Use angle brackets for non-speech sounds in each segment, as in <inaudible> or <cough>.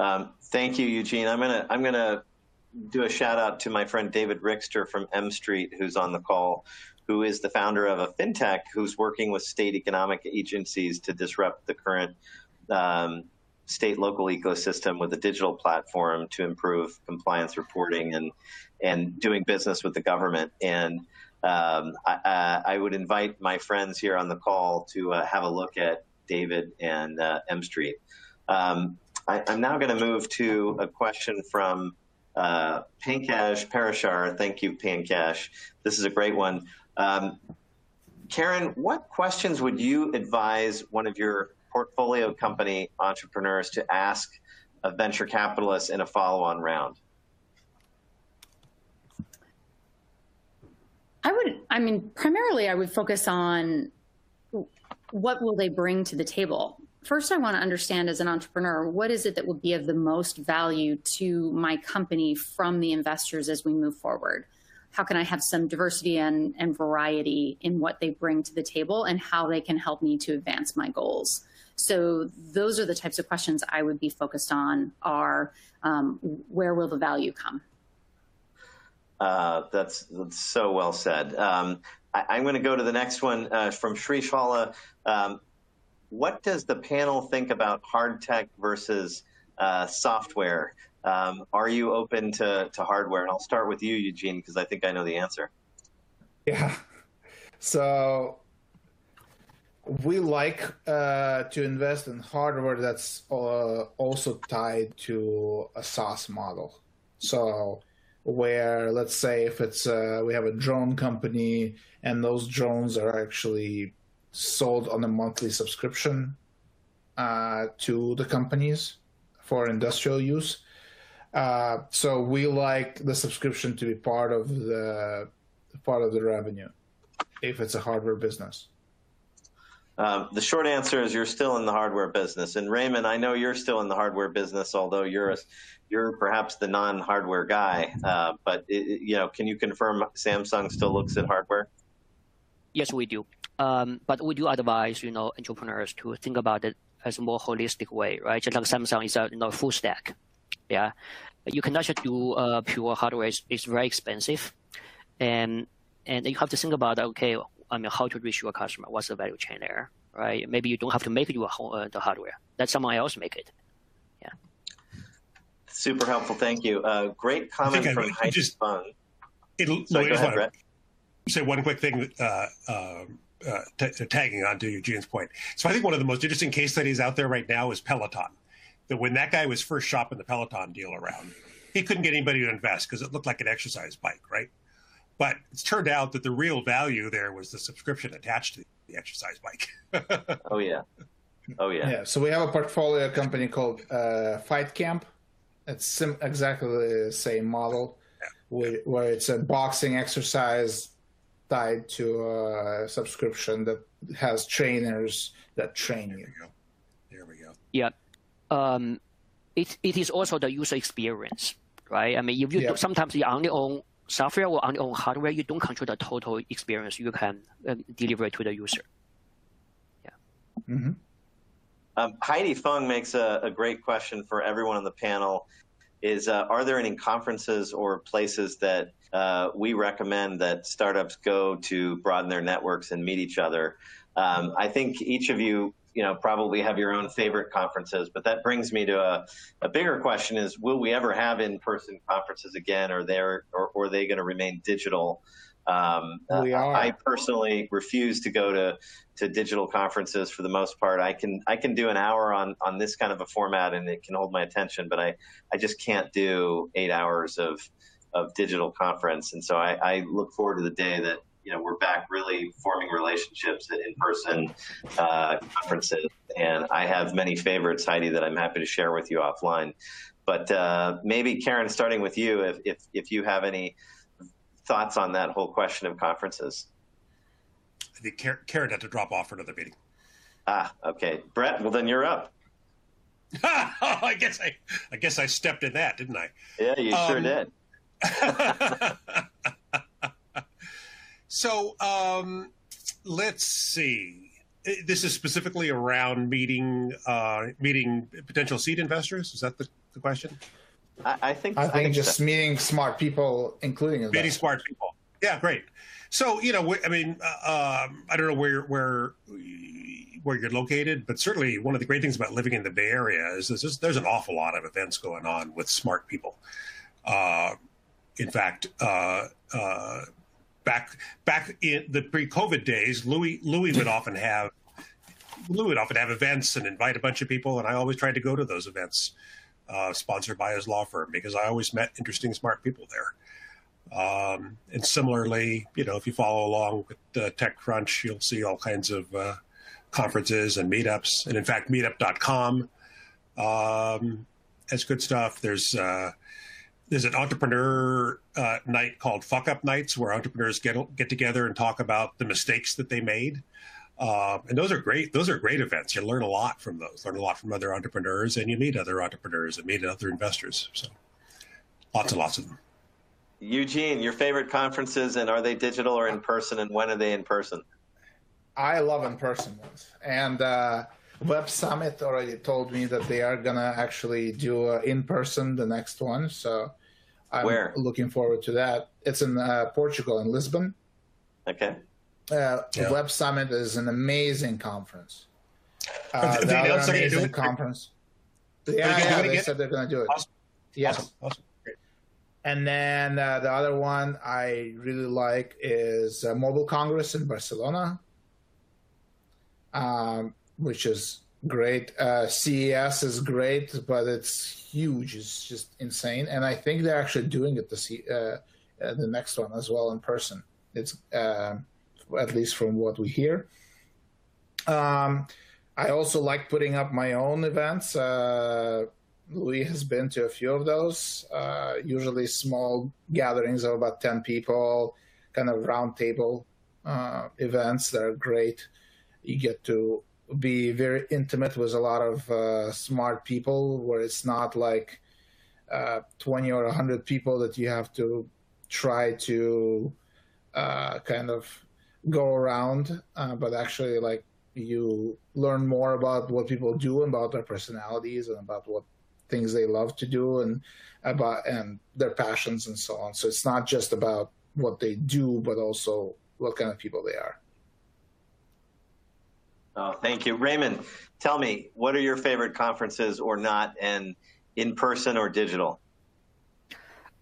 Um, thank you, Eugene. I'm gonna I'm gonna do a shout out to my friend David Rickster from M Street, who's on the call, who is the founder of a fintech who's working with state economic agencies to disrupt the current um, state local ecosystem with a digital platform to improve compliance reporting and and doing business with the government. And um, I, I, would invite my friends here on the call to uh, have a look at David and uh, M Street. Um, I, am now going to move to a question from uh, Pankaj Parashar. Thank you, Pankaj. This is a great one. Um, Karen, what questions would you advise one of your portfolio company entrepreneurs to ask a venture capitalist in a follow-on round? I would, I mean, primarily I would focus on what will they bring to the table? First, I want to understand as an entrepreneur, what is it that will be of the most value to my company from the investors as we move forward? How can I have some diversity and, and variety in what they bring to the table and how they can help me to advance my goals? So those are the types of questions I would be focused on are um, where will the value come? Uh, that's, that's, so well said. Um, I, am going to go to the next one uh, from Sri Shala. Um, what does the panel think about hard tech versus uh, software? Um, are you open to, to hardware? And I'll start with you, Eugene, because I think I know the answer. Yeah. So we like uh, to invest in hardware that's uh, also tied to a SaaS model. So where let's say if it's uh, we have a drone company and those drones are actually sold on a monthly subscription uh, to the companies for industrial use. Uh, so we like the subscription to be part of the part of the revenue if it's a hardware business. Um, the short answer is you're still in the hardware business. And Raymond, I know you're still in the hardware business, although you're a, you're perhaps the non-hardware guy. Uh, but it, you know, can you confirm Samsung still looks at hardware? Yes, we do. Um, but we do advise you know entrepreneurs to think about it as a more holistic way, right? Just like Samsung is a you know, full stack. Yeah, you cannot just do uh, pure hardware. It's, it's very expensive, and and you have to think about okay, I mean, how to reach your customer? What's the value chain there, right? Maybe you don't have to make your uh, the hardware. Let someone else make it. Yeah. Super helpful. Thank you. Uh, great comment from Heidi just, Fung. It'll, Sorry, go ahead, Bret. Say one quick thing. Uh, um, uh, tagging on to Eugene's point. So I think one of the most interesting case studies out there right now is Peloton. That when that guy was first shopping the Peloton deal around, he couldn't get anybody to invest because it looked like an exercise bike, right? But it's turned out that the real value there was the subscription attached to the exercise bike. <laughs> oh yeah, oh yeah. Yeah. So we have a portfolio company called uh, Fight Camp. It's sim- exactly the same model, yeah. where, where it's a boxing exercise tied to a subscription that has trainers that train you. There we go. Yeah. Um, it, it is also the user experience, right? I mean, if you yeah. do, sometimes you only own software or only own hardware, you don't control the total experience you can uh, deliver to the user. Yeah. Mm-hmm. Um, Heidi Fung makes a, a, great question for everyone on the panel is uh, are there any conferences or places that uh, we recommend that startups go to broaden their networks and meet each other? Um, I think each of you, you know, probably have your own favorite conferences, but that brings me to a, a bigger question: is will we ever have in-person conferences again, or they or, or are they going to remain digital? Um, we are. I personally refuse to go to to digital conferences for the most part. I can I can do an hour on on this kind of a format and it can hold my attention, but I I just can't do eight hours of of digital conference. And so I, I look forward to the day that you know we're back really forming relationships at in-person uh, conferences. And I have many favorites, Heidi, that I'm happy to share with you offline. But uh, maybe Karen, starting with you, if if if you have any thoughts on that whole question of conferences. I think Karen had to drop off for another meeting. Ah, okay. Bret, well then you're up. <laughs> I guess I, I guess I stepped in that, didn't I? Yeah, you um, sure did. So um, let's see. this is specifically around meeting uh, meeting potential seed investors. Is that the, the question? I, I think I think, I think just so. meeting smart people, including investors. meeting smart people. Yeah, great. So you know, I mean, uh, um, I don't know where where where you're located, but certainly one of the great things about living in the Bay Area is there's, there's an awful lot of events going on with smart people. Uh, in fact, uh, uh, back back in the pre-COVID days, Louis Louis would often have Louis would often have events and invite a bunch of people, and I always tried to go to those events, uh, sponsored by his law firm, because I always met interesting, smart people there. Um, and similarly, you know, if you follow along with uh, TechCrunch, you'll see all kinds of uh, conferences and meetups. And in fact, meetup.com um, has good stuff. There's uh, there's an entrepreneur uh, night called Fuck Up Nights where entrepreneurs get get together and talk about the mistakes that they made. Uh, and those are great. Those are great events. You learn a lot from those. Learn a lot from other entrepreneurs, and you meet other entrepreneurs and meet other investors. So, lots and lots of them. Eugene, your favorite conferences, and are they digital or in person, and when are they in person? I love in person ones, and uh, Web Summit already told me that they are gonna actually do uh, in person the next one. So I'm Where? looking forward to that. It's in uh, Portugal, in Lisbon. Okay. Uh, yeah. Web Summit is an amazing conference. <laughs> Uh, the other amazing conference. Yeah, yeah, they said they're going to do it. Awesome. Yes. Awesome. awesome. And then uh, the other one I really like is uh, Mobile Congress in Barcelona, um, which is great. Uh, CES is great, but it's huge. It's just insane. And I think they're actually doing it the uh, uh, the next one as well in person. It's uh, at least from what we hear. Um, I also like putting up my own events. Uh, Louis has been to a few of those, uh, usually small gatherings of about 10 people, kind of roundtable uh, events that are great. You get to be very intimate with a lot of uh, smart people where it's not like uh, 20 or 100 people that you have to try to uh, kind of go around, uh, but actually like you learn more about what people do about their personalities and about what things they love to do and about and their passions and so on. So it's not just about what they do, but also what kind of people they are. Oh, thank you. Raymond, tell me, what are your favorite conferences or not, and in person or digital?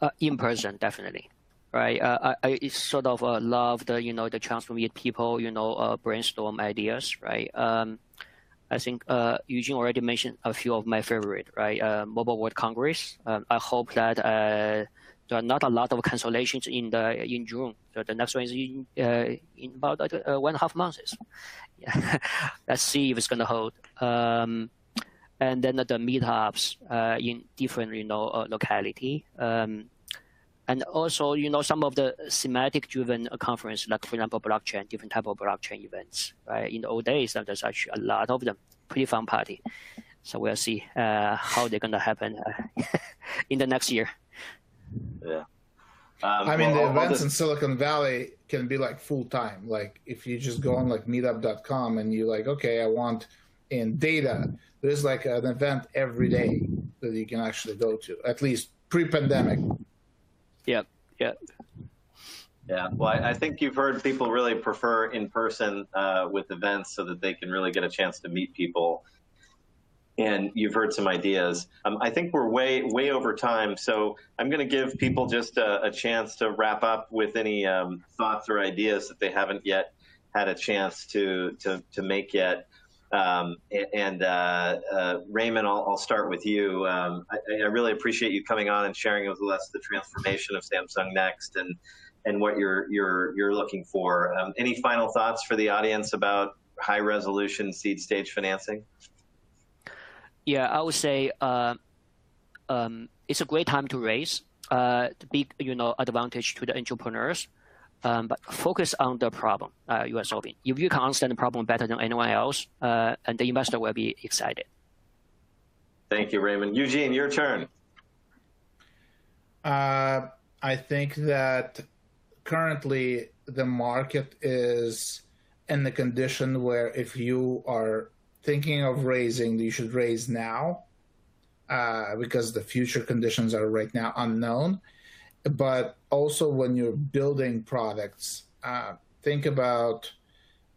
Uh, in person, definitely. Right. Uh, I, I sort of uh, love the, you know, the chance to meet people, you know, uh, brainstorm ideas, right? Um, I think uh, Eugene already mentioned a few of my favorite, right? Uh, Mobile World Congress. Um, I hope that there are not a lot of cancellations in the in June. So the next one is in, uh, in about uh, one and a half months. <laughs> Let's see if it's going to hold. Um, and then the meetups uh, in different, you know, locality. Um, and also, you know, some of the thematic driven conference, like for example, blockchain, different type of blockchain events, right? In the old days, there's actually a lot of them, pretty fun party. So we'll see uh, how they're gonna happen uh, <laughs> in the next year. Yeah. Um, I mean, well, the events in Silicon Valley can be like full time. Like if you just go on like meetup.com and you're like, okay, I want in data, there's like an event every day that you can actually go to, at least pre-pandemic. Yep. Yep. Yeah, well, I, I, think you've heard people really prefer in person uh, with events so that they can really get a chance to meet people. And you've heard some ideas. Um, I think we're way way over time, so I'm going to give people just a, a, chance to wrap up with any um, thoughts or ideas that they haven't yet had a chance to to to make yet. Um, and uh, uh, Raymond, I'll, I'll, start with you. Um, I, I, really appreciate you coming on and sharing with us the transformation of Samsung Next and and what you're you're you're looking for. Um, any final thoughts for the audience about high resolution seed stage financing? Yeah, I would say uh, um, it's a great time to raise. Uh, the big you know advantage to the entrepreneurs um, but focus on the problem uh, you are solving. If you can understand the problem better than anyone else, uh, and the investor will be excited. Thank you, Raymond. Eugene, your turn. Uh, I think that currently the market is in the condition where if you are thinking of raising, you should raise now uh, because the future conditions are right now unknown. But also, when you're building products, uh, think about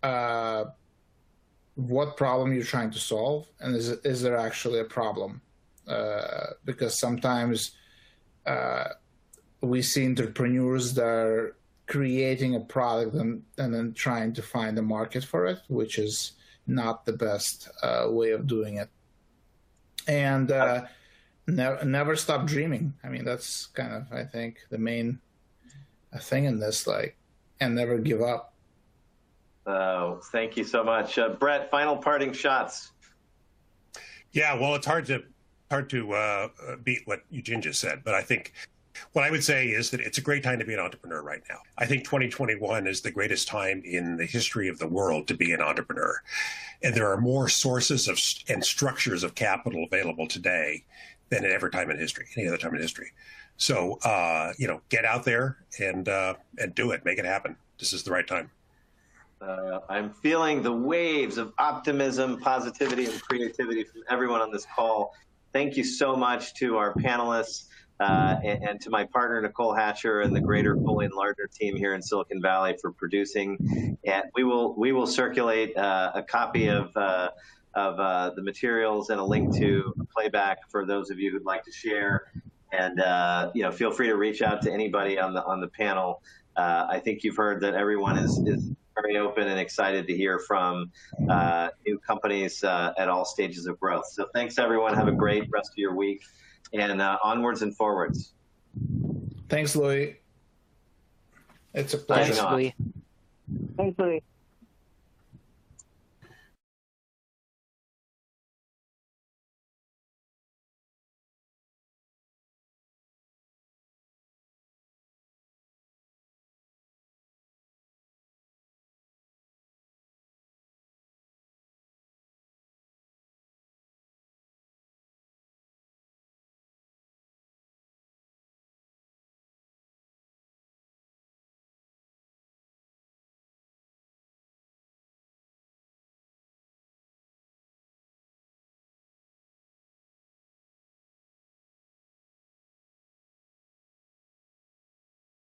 uh, what problem you're trying to solve, and is is there actually a problem? Uh, because sometimes uh, we see entrepreneurs that are creating a product and, and then trying to find a market for it, which is not the best uh, way of doing it. And uh, never, never stop dreaming. I mean, that's kind of, I think, the main thing in this, like, and never give up. Oh, thank you so much, uh, Bret. Final parting shots. Yeah, well, it's hard to hard to uh, beat what Eugene just said, but I think what I would say is that it's a great time to be an entrepreneur right now. I think 2021 is the greatest time in the history of the world to be an entrepreneur. And there are more sources of and structures of capital available today than at every time in history, any other time in history. So, uh, you know, get out there and uh, and do it, make it happen. This is the right time. Uh, I'm feeling the waves of optimism, positivity, and creativity from everyone on this call. Thank you so much to our panelists uh, and, and, to my partner Nicole Hatcher and the greater Foley and Lardner team here in Silicon Valley for producing. And we will we will circulate uh, a copy of uh, of uh, the materials and a link to a playback for those of you who'd like to share. And uh, you know, feel free to reach out to anybody on the on the panel. Uh, I think you've heard that everyone is is very open and excited to hear from new companies at all stages of growth. So thanks everyone. Have a great rest of your week and uh, onwards and forwards. Thanks, Louis. It's a pleasure. Thanks, Louis. Thanks, Louis.